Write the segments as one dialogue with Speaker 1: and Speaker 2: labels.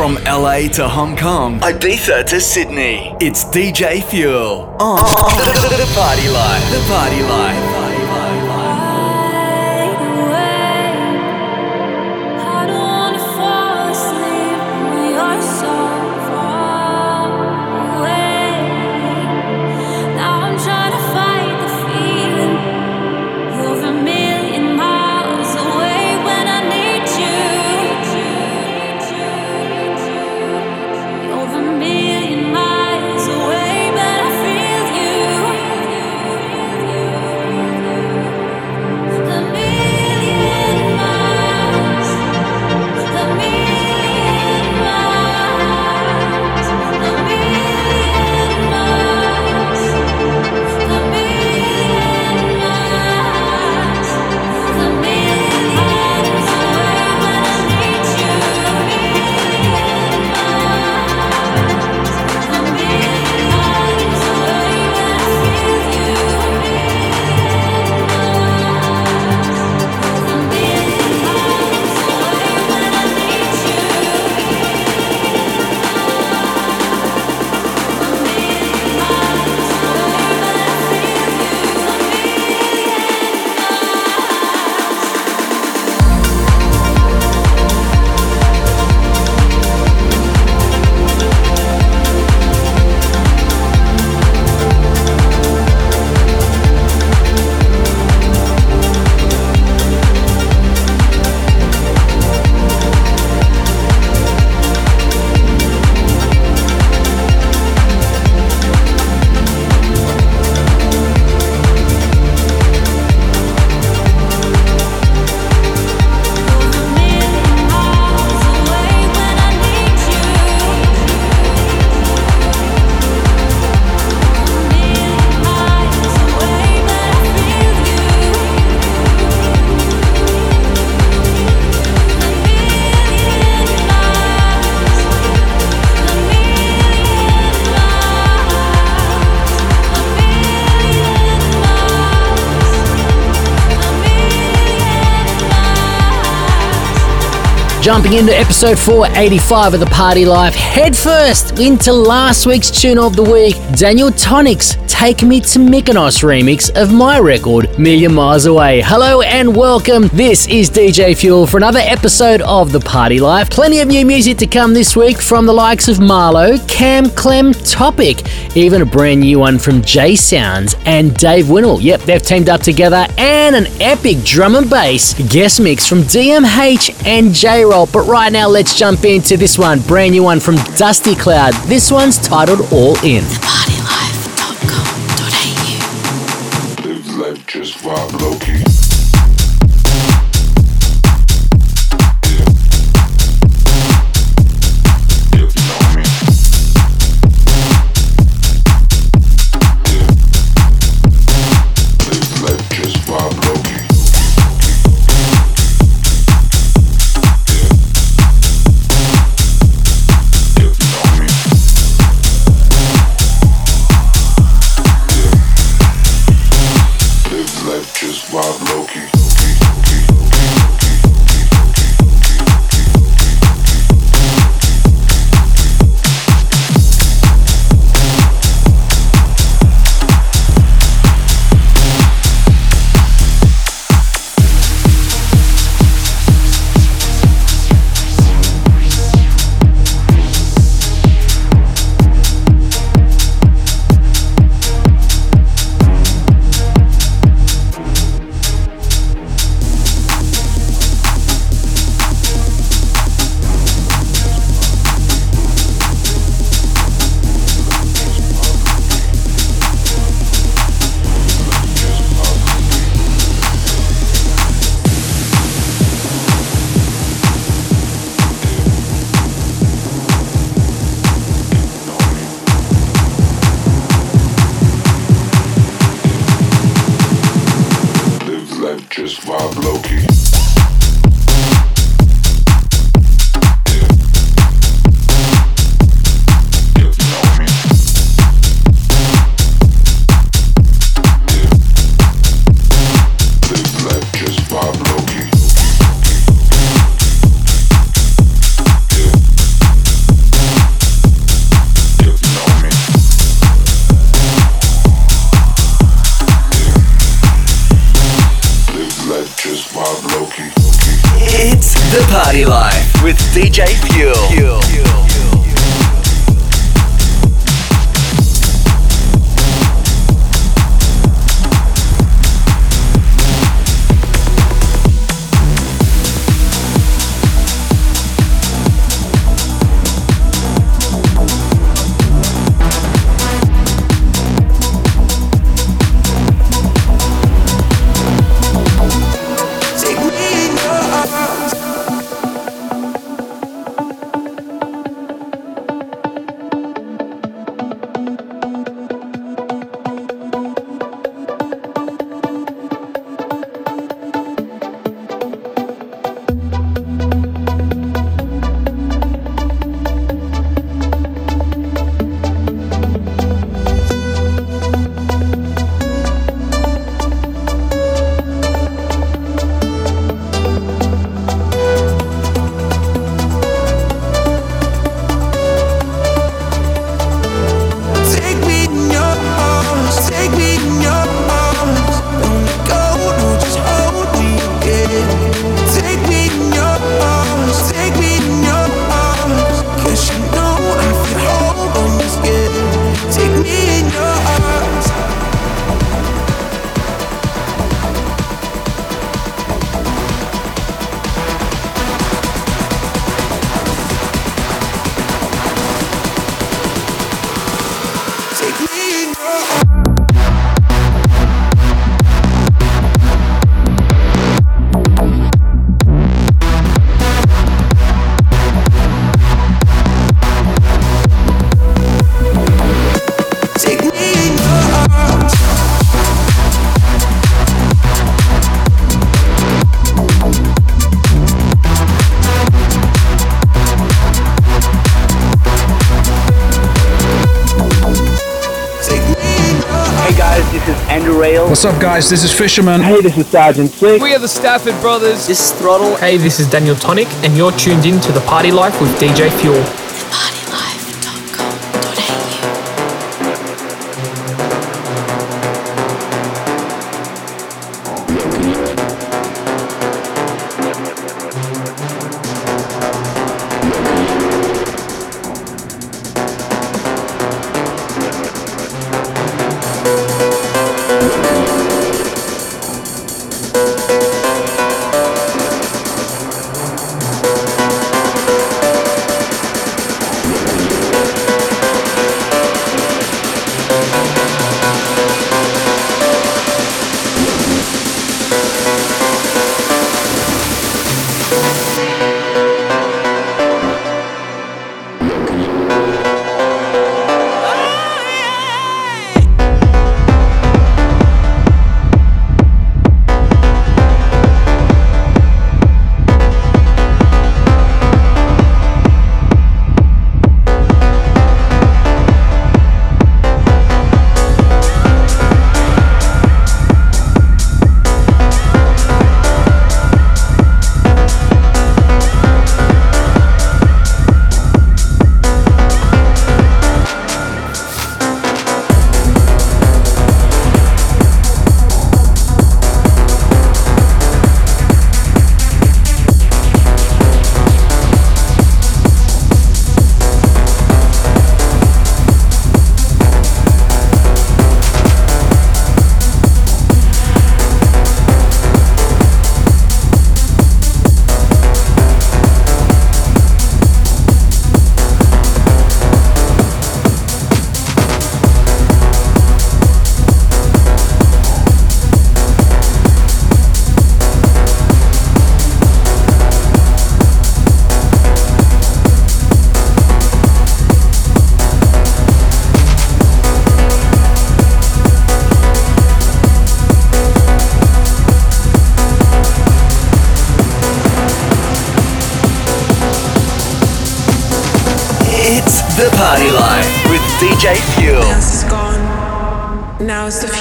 Speaker 1: From LA to Hong Kong, Ibiza to Sydney, it's DJ Fuel on the Party Life. The Party Life.
Speaker 2: Jumping into episode 485 of the Party Life, head first into last week's tune of the week, Daniel Tonic's Take Me to Mykonos remix of my record, Million Miles Away. Hello and welcome. This is DJ Fuel for another episode of The Party Life. Plenty of new music to come this week from the likes of MaRLo, Cam Clem, Topic, even a brand new one from J Sounds and Dave Winnel. Yep, they've teamed up together and an epic drum and bass guest mix from DMH and J Roll. But right now, let's jump into this one, brand new one from Dusty Cloud. This one's titled All In.
Speaker 3: What's up, guys? This is Fisherman.
Speaker 4: Hey, this is Sergeant Slick.
Speaker 5: We are the Stafford Brothers.
Speaker 6: This is Throttle.
Speaker 7: Hey, this is Daniel Tonic, and you're tuned in to The Party Life with DJ Fuel.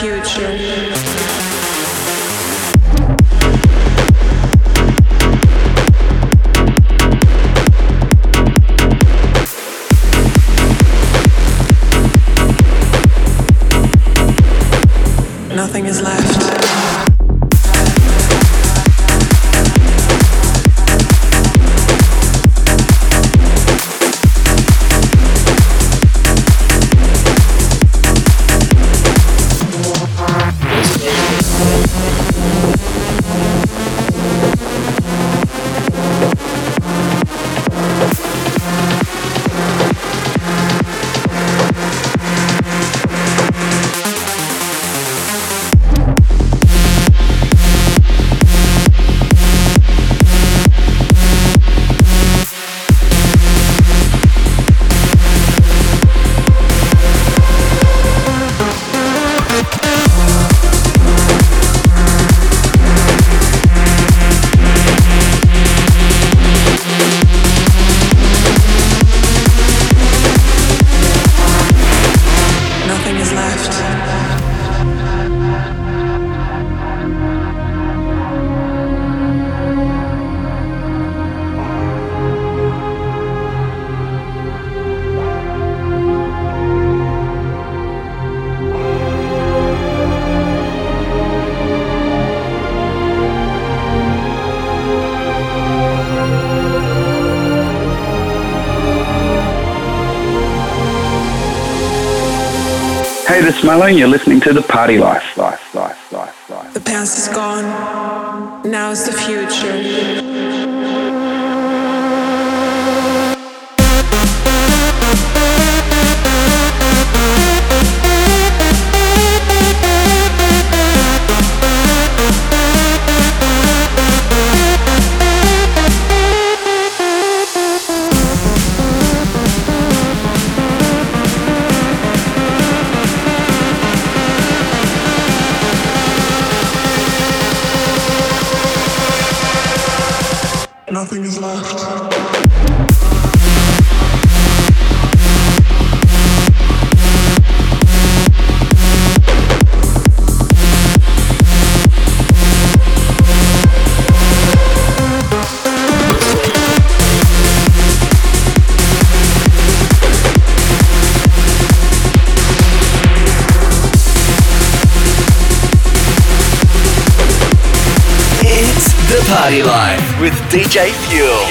Speaker 8: future. nothing is left. Milo, and you're listening to The Party Life. Life, life, life,
Speaker 7: life. The past is gone. Now is the future.
Speaker 9: DJ Fuel.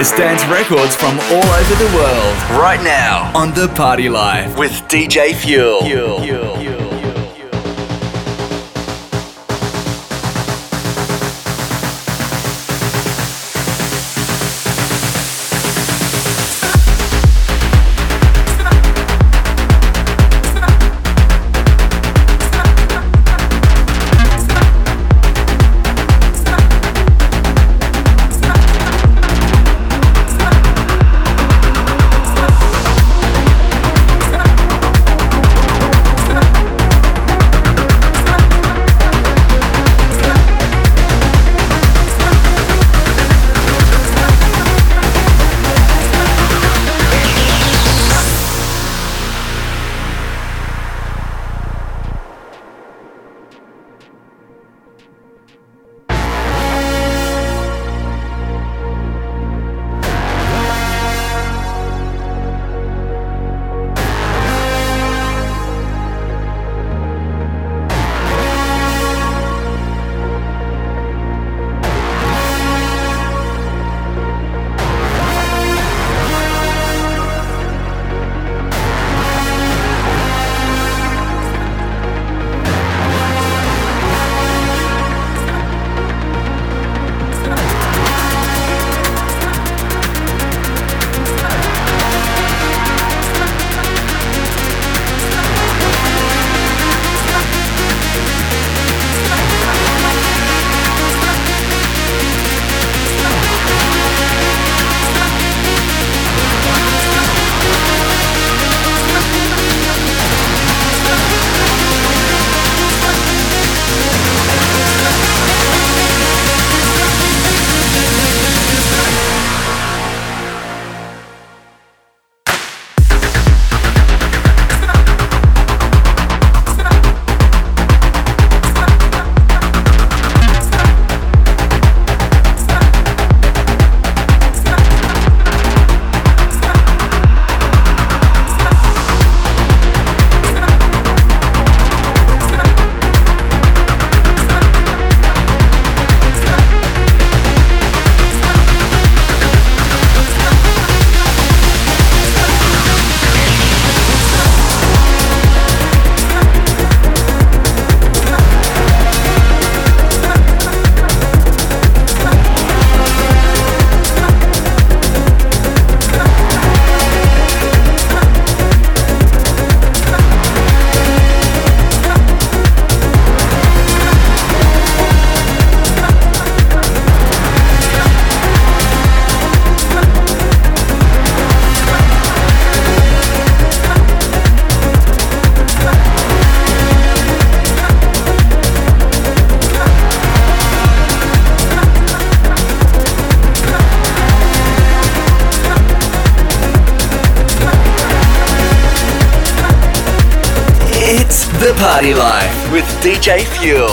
Speaker 9: Biggest dance records from all over the world. Right now on The Party Life with DJ Fuel. Fuel. Fuel.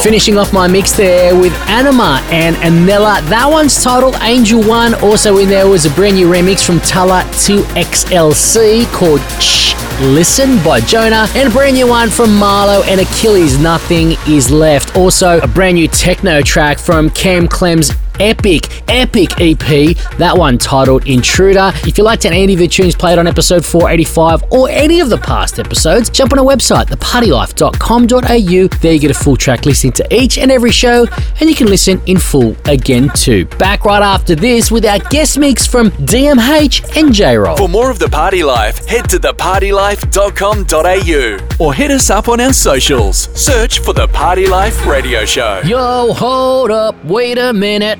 Speaker 2: Finishing off my mix there with Anima and Anella. That one's titled Angel One. Also in there was a brand new remix from Tala 2XLC called Shh Listen by Jonah, and a brand new one from MaRLo and Achilles, Nothing Is Left. Also, a brand new techno track from Cam Clem's epic, epic EP. That one titled Intruder. If you liked any of the tunes played on episode 485 or any of the past episodes, jump on our website, thepartylife.com.au. There you get a full track listing to each and every show, and you can listen in full again too. Back right after this with our guest mix from DMH and J Roll.
Speaker 9: For more of The Party Life, head to thepartylife.com.au or hit us up on our socials. Search for The Party Life Radio Show.
Speaker 2: Yo, hold up, wait a minute.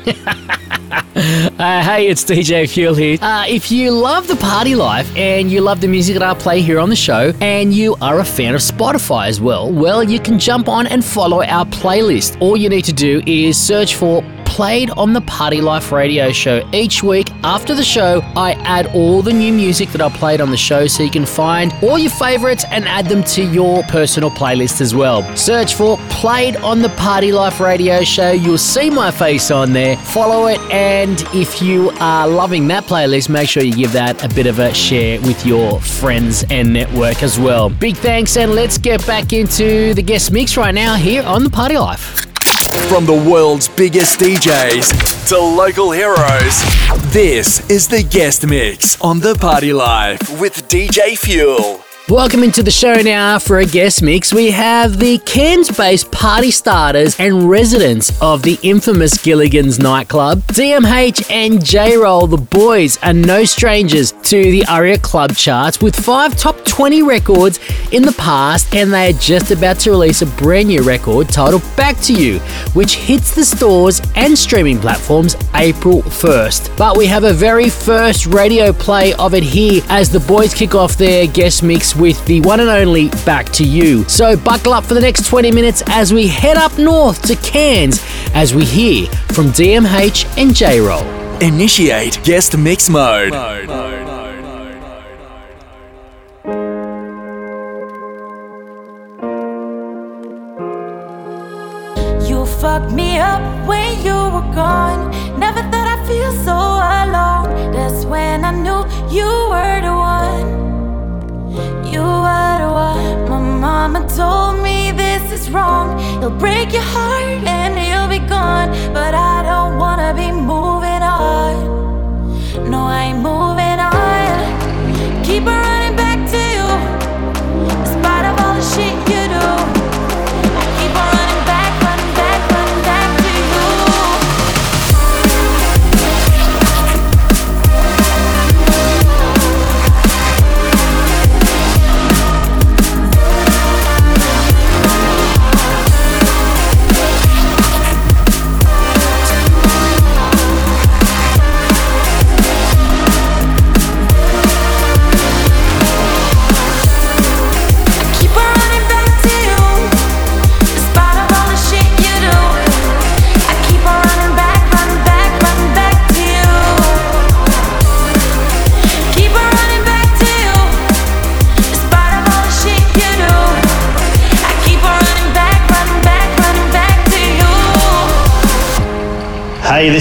Speaker 2: Uh, hey, it's DJ Fuel here. Uh, if you love the party life and you love the music that I play here on the show, and you are a fan of Spotify as well, well, you can jump on and follow our playlist. All you need to do is search for played on the Party Life radio show. Each week after the show, I add all the new music that I played on the show so you can find all your favorites and add them to your personal playlist as well. Search for Played on the Party Life radio show. You'll see my face on there. Follow it, and if you are loving that playlist, make sure you give that a bit of a share with your friends and network as well. Big thanks, and let's get back into the guest mix right now here on the Party Life.
Speaker 9: From the world's biggest DJs to local heroes, this is the guest mix on The Party Life with DJ Fuel.
Speaker 2: Welcome into the show now for a guest mix. We have the Cairns based party starters and residents of the infamous Gilligan's nightclub. DMH and J Roll, the boys, are no strangers to the ARIA Club charts with five top 20 records in the past, and they are just about to release a brand new record titled Back to You, which hits the stores and streaming platforms April 1st. But we have a very first radio play of it here as the boys kick off their guest mix with the one and only Back to You. So buckle up for the next 20 minutes as we head up north to Cairns as we hear from DMH and J Roll.
Speaker 9: Initiate guest mix mode.
Speaker 1: You fucked me up when you were gone. Never thought I'd feel so alone. That's when I knew you mama told me this is wrong. He'll break your heart and he'll be gone. But I don't wanna be moving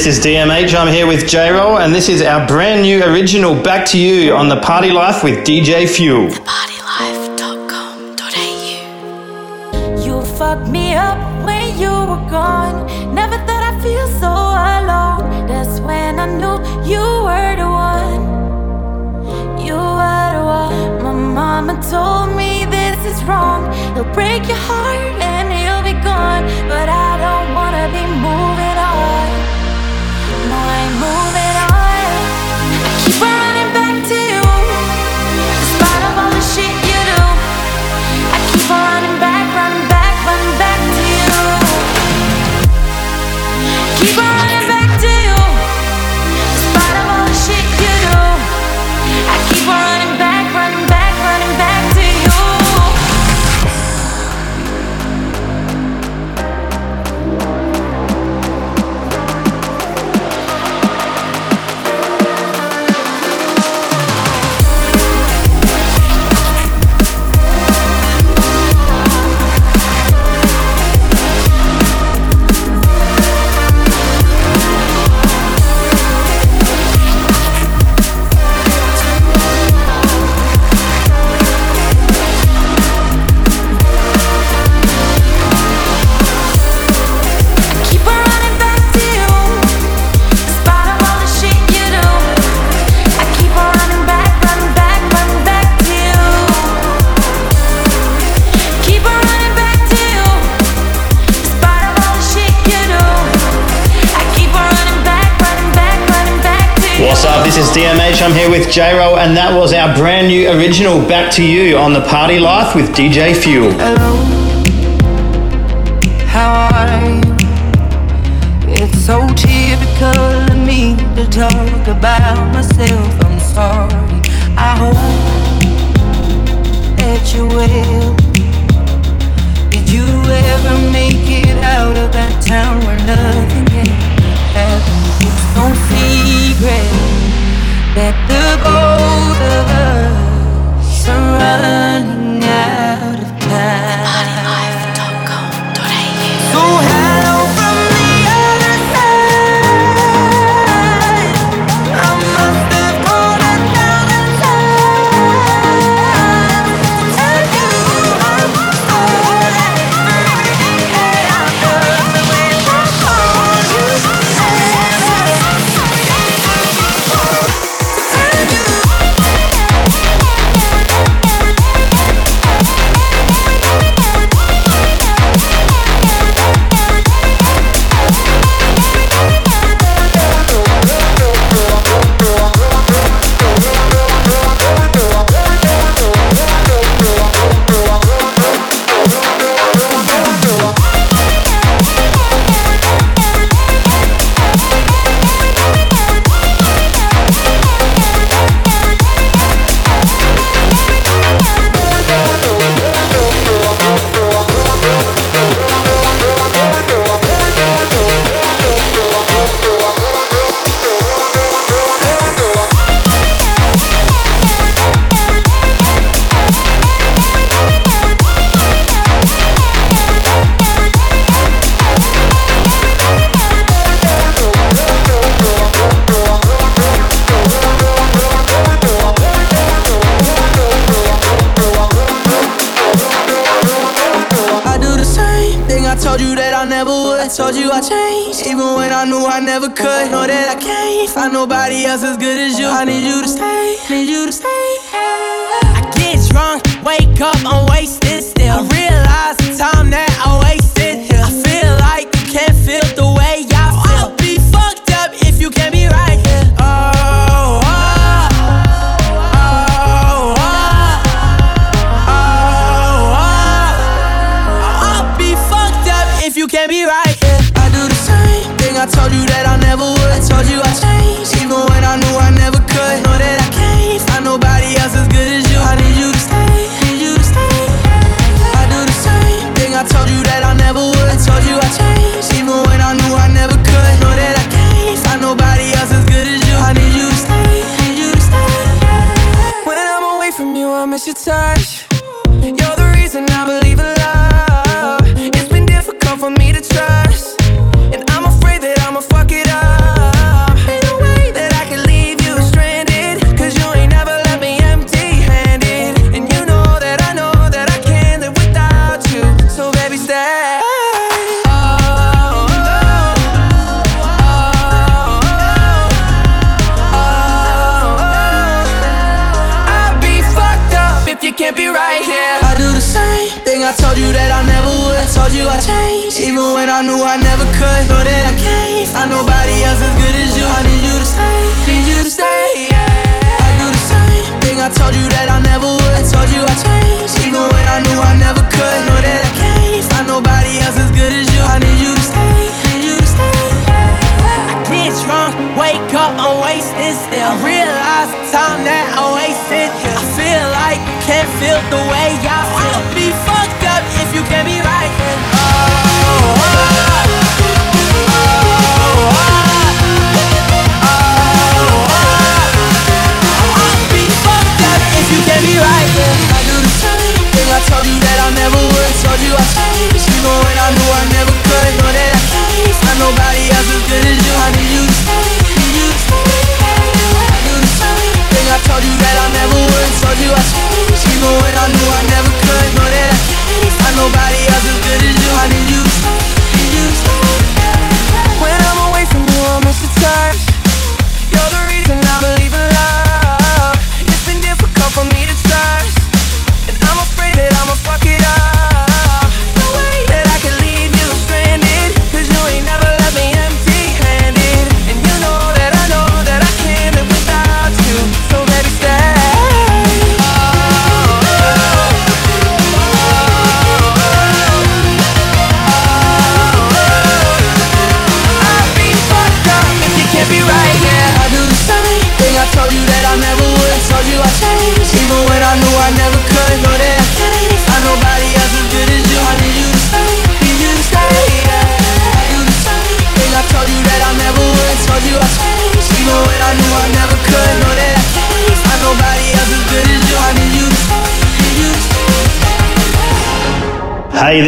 Speaker 10: this is DMH. I'm here with J Roll, and this is our brand new original Back to You on the Party Life with DJ Fuel. Thepartylife.com.au.
Speaker 1: You fucked me up when you were gone. Never thought I'd feel so alone. That's when I knew you were the one. You were the one. My mama told me this is wrong. He'll break your heart
Speaker 10: Josh. I'm here with J Roll, and that was our brand new original Back to You on the Party Life with DJ Fuel.
Speaker 11: Hello, how are you? It's so typical of me to talk about myself. I'm sorry. I hope that you will. Did you ever make it out of that town where love?
Speaker 10: back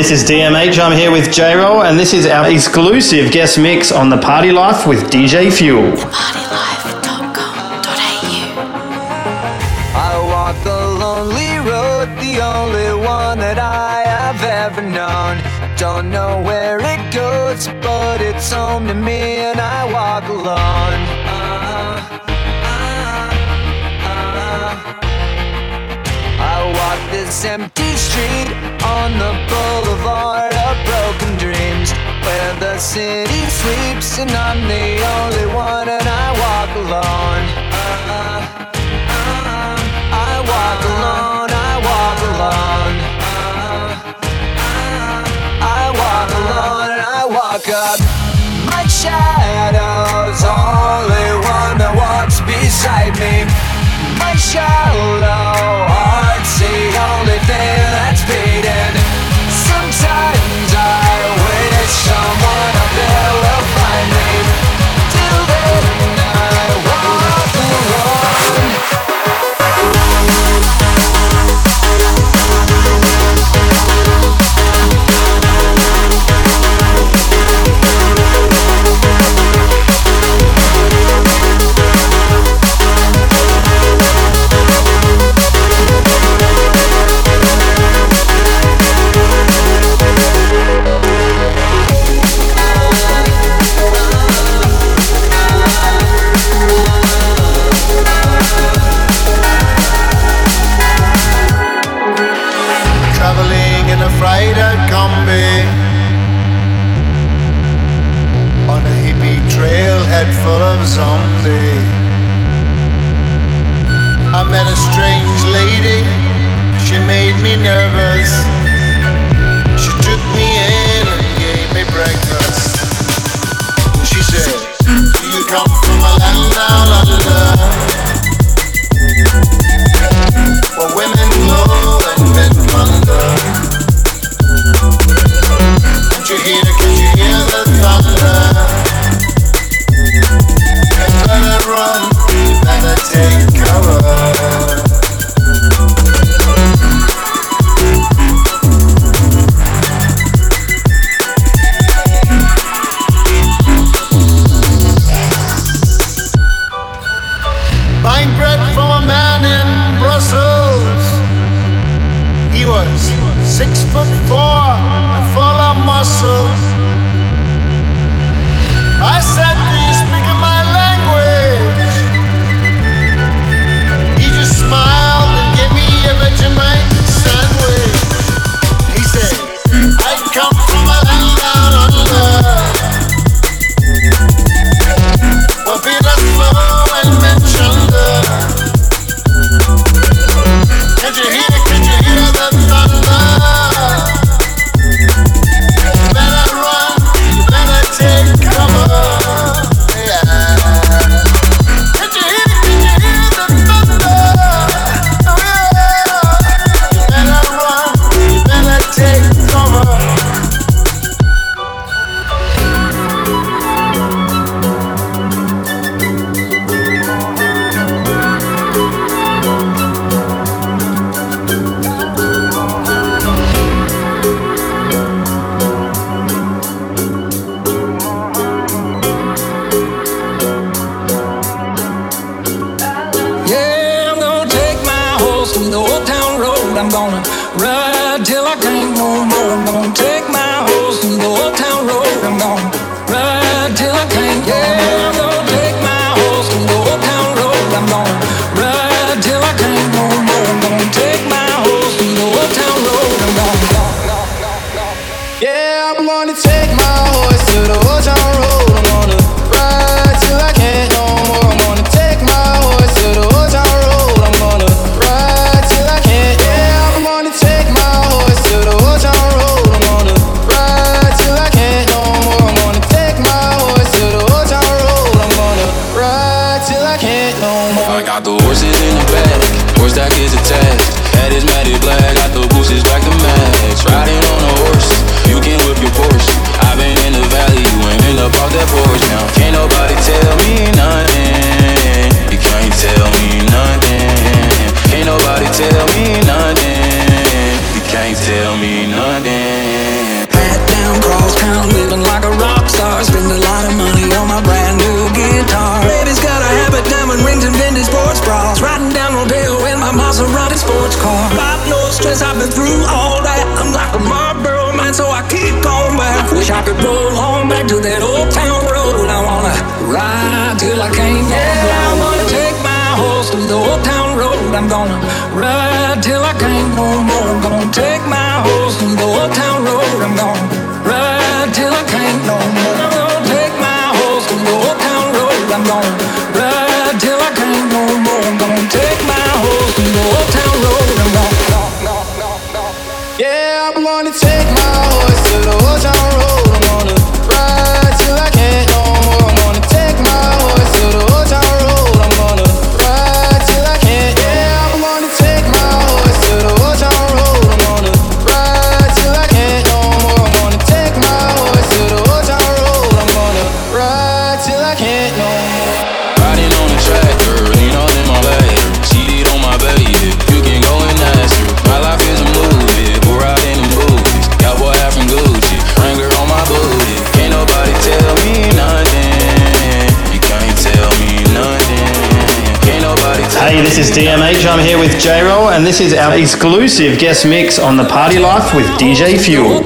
Speaker 10: This is DMH. I'm here with J Roll, and this is our exclusive guest mix on The Party Life with DJ Fuel.
Speaker 12: shadows Only one that walks beside me. My shallow heart's the only thing
Speaker 13: six foot four, full of muscle. I
Speaker 14: got the horses in the back, horse that is attached. Head is matted black, got the boosters back to match. Riding on a horse, you can whip your Porsche. I've been in the valley, you ain't in the park that porch now. Can't nobody tell me nothing. Since I've
Speaker 13: been through all that. I'm like a Marlboro man, so I keep going back. Wish I could roll home back to that old town road. I wanna ride till I can't. Yeah, I wanna take my horse
Speaker 11: to the old town road. I'm gonna ride till I can't no more. I'm gonna take my horse to the old town road. I'm gonna.
Speaker 15: This is DMH. I'm here with J Roll, and this is our exclusive guest mix on The Party Life with DJ Fuel.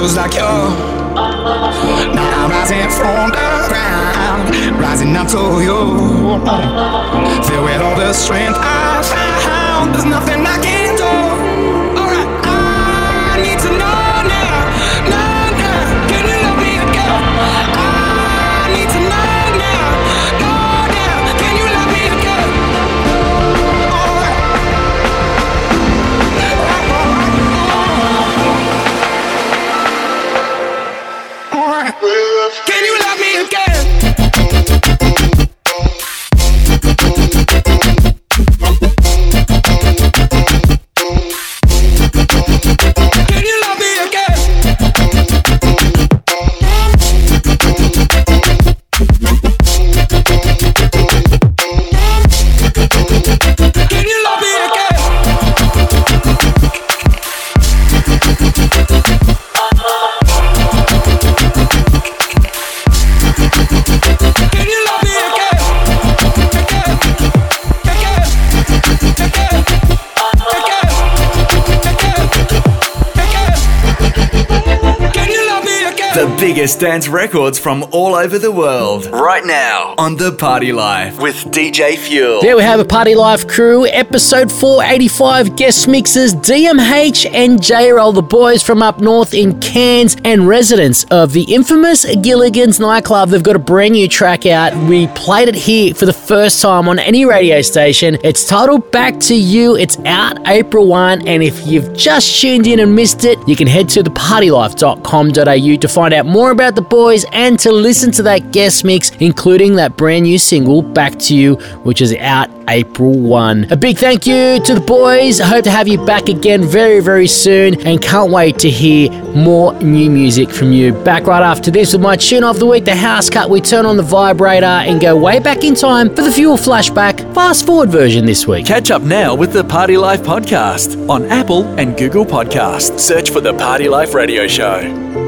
Speaker 16: angels like you
Speaker 9: biggest dance records from all over the world. Right now on The Party Life with DJ Fuel.
Speaker 2: There we have a Party Life crew, episode 485 guest mixes, DMH and J Roll, the boys from up north in Cairns and residents of the infamous Gilligan's nightclub. They've got a brand new track out. We played it here for the first time on any radio station. It's titled Back to You. It's out April 1, and if you've just tuned in and missed it, you can head to thepartylife.com.au to find out more about the boys and to listen to that guest mix, including that brand new single, Back to You, which is out April 1. A big thank you to the boys. I hope to have you back again very, very soon and can't wait to hear more new music from you. Back right after this with my tune of the week, the house cut. We turn on the vibrator and go way back in time for the fuel flashback fast forward version this week.
Speaker 9: Catch up now with the Party Life podcast on Apple and Google Podcasts. Search for the Party Life Radio Show.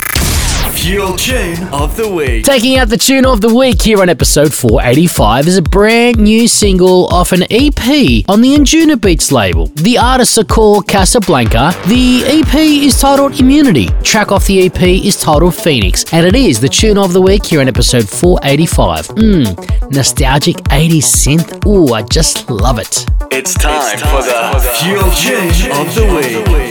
Speaker 9: Fuel Tune of the Week.
Speaker 2: Taking out the tune of the week here on episode 485 is a brand new single off an EP on the Anjuna Beats label. The artists are called Casablanca. The EP is titled Immunity. Track off the EP is titled Phoenix, and it is the tune of the week here on episode 485. Mmm, nostalgic 80s synth. Ooh, I just love it.
Speaker 9: It's time, it's time for, the for the Fuel Tune of the Week.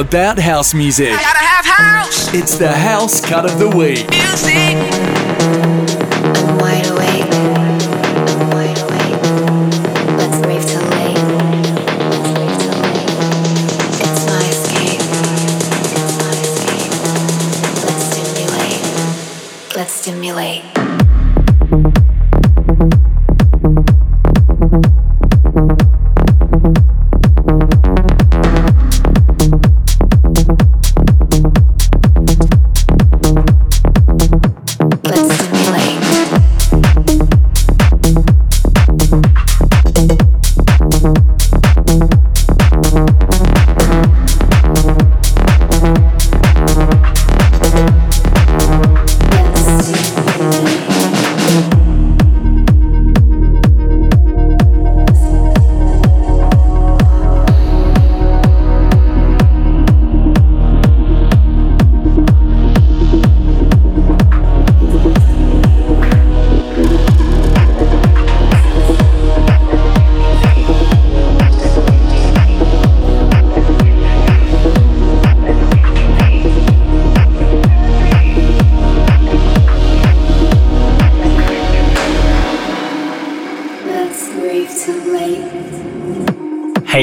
Speaker 17: about house music.
Speaker 18: House.
Speaker 17: It's the house cut of the week.
Speaker 18: Music.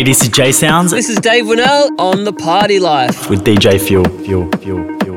Speaker 19: this is J Sounds.
Speaker 20: This is Dave Winnell on The Party Life
Speaker 19: with DJ Fuel. Fuel, fuel, fuel.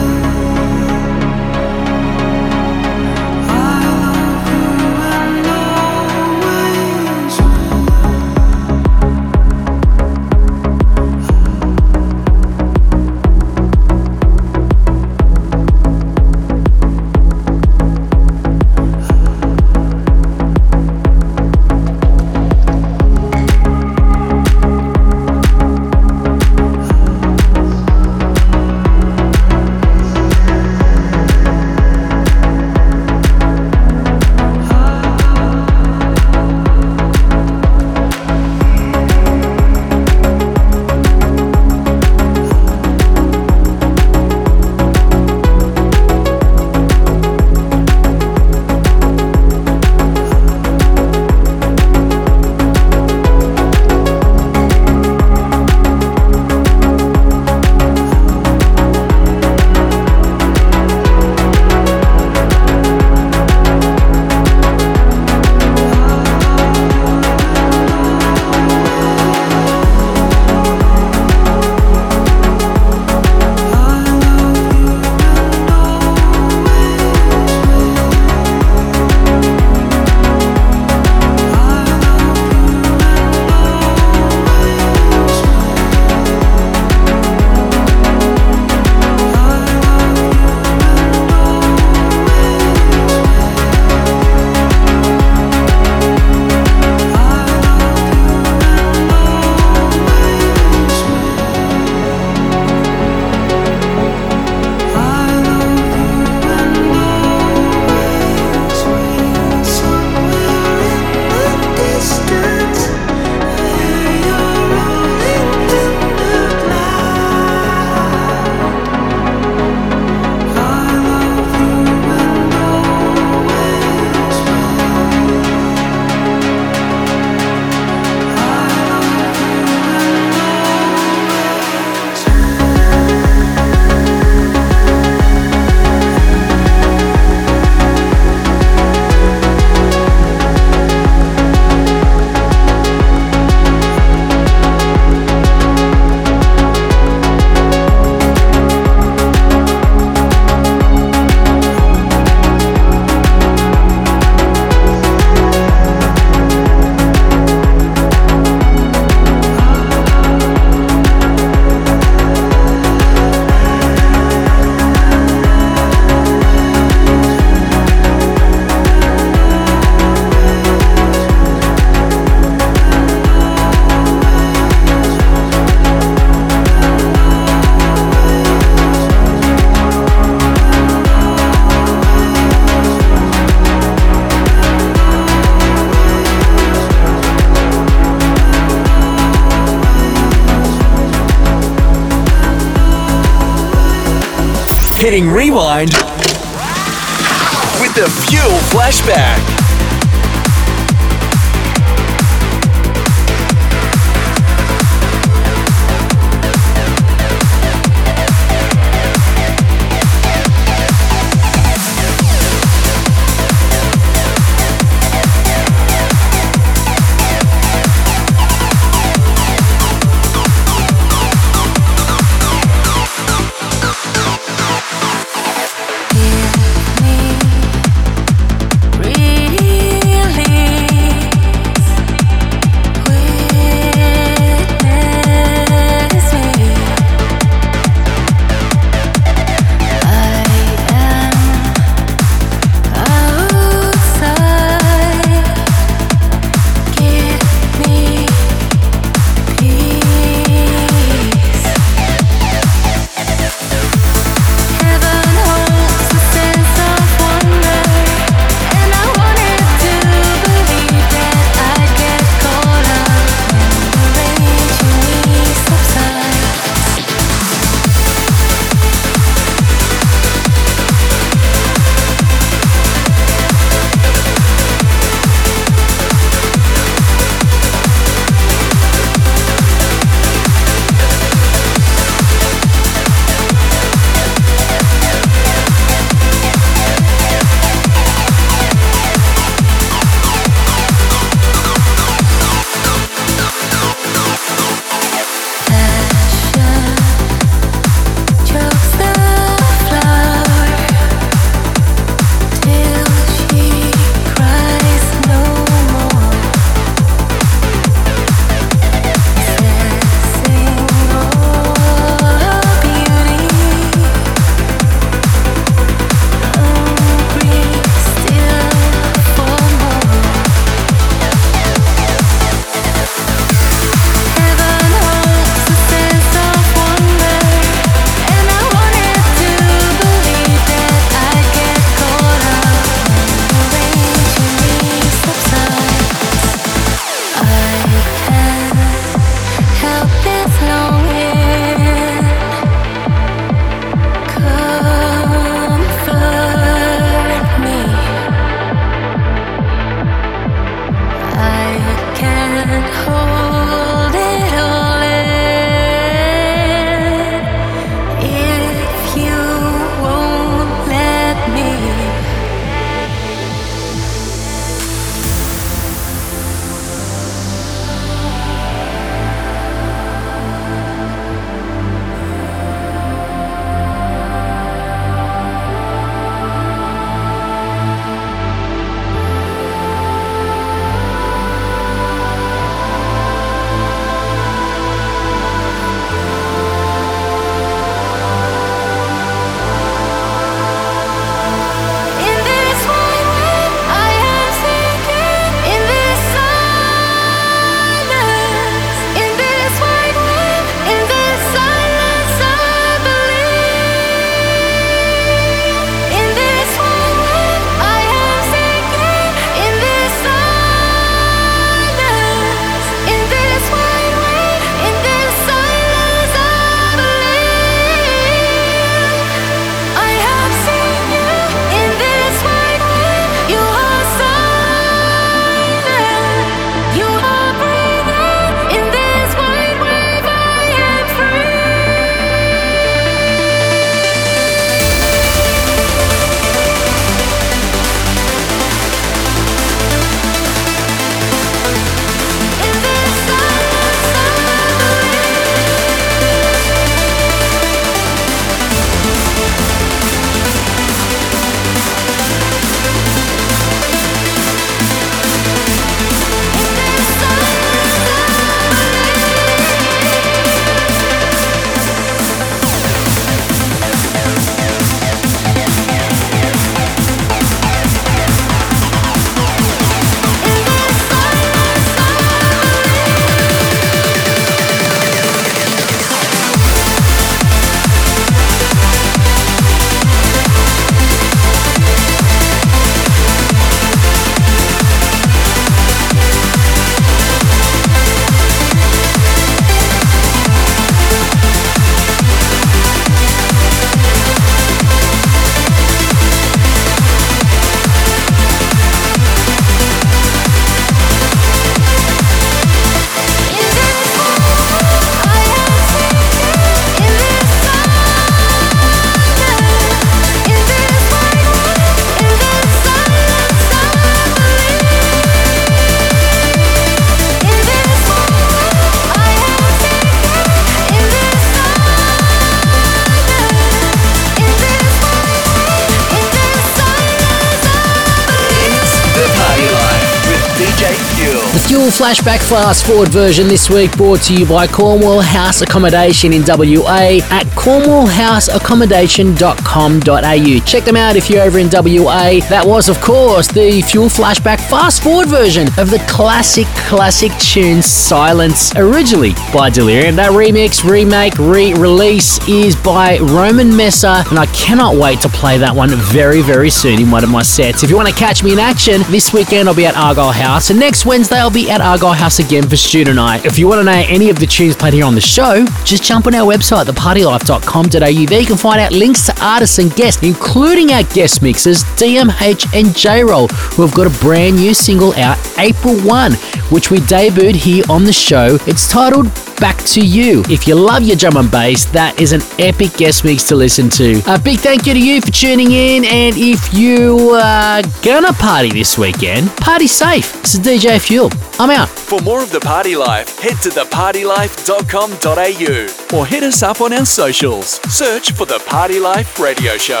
Speaker 9: Flashback
Speaker 2: Fast Forward version this week brought to you by Cornwall House Accommodation in WA at cornwallhouseaccommodation.com.au. Check them out if you're over in WA. That was, of course, the Fuel Flashback Fast Forward version of the classic, classic tune Silence, originally by Delerium. That remix, remake, re release is by Roman Messer, and I cannot wait to play that one very, very soon in one of my sets. If you want to catch me in action, this weekend I'll be at Argyle House, and next Wednesday I'll be at Argyle House again for student night. If you want to know any of the tunes played here on the show, just jump on our website, thepartylife.com.au. There you can find out links to artists and guests, including our guest mixers, DMH and J Roll, who have got a brand new single out April 1, which we debuted here on the show. It's titled back to you. If you love your drum and bass, that is an epic guest mix to listen to. A big thank you to you for tuning in, and if you are gonna party this weekend, party safe. This is DJ Fuel. I'm out.
Speaker 9: For more of the party life, head to thepartylife.com.au or hit us up on our socials. Search for the Party Life Radio Show.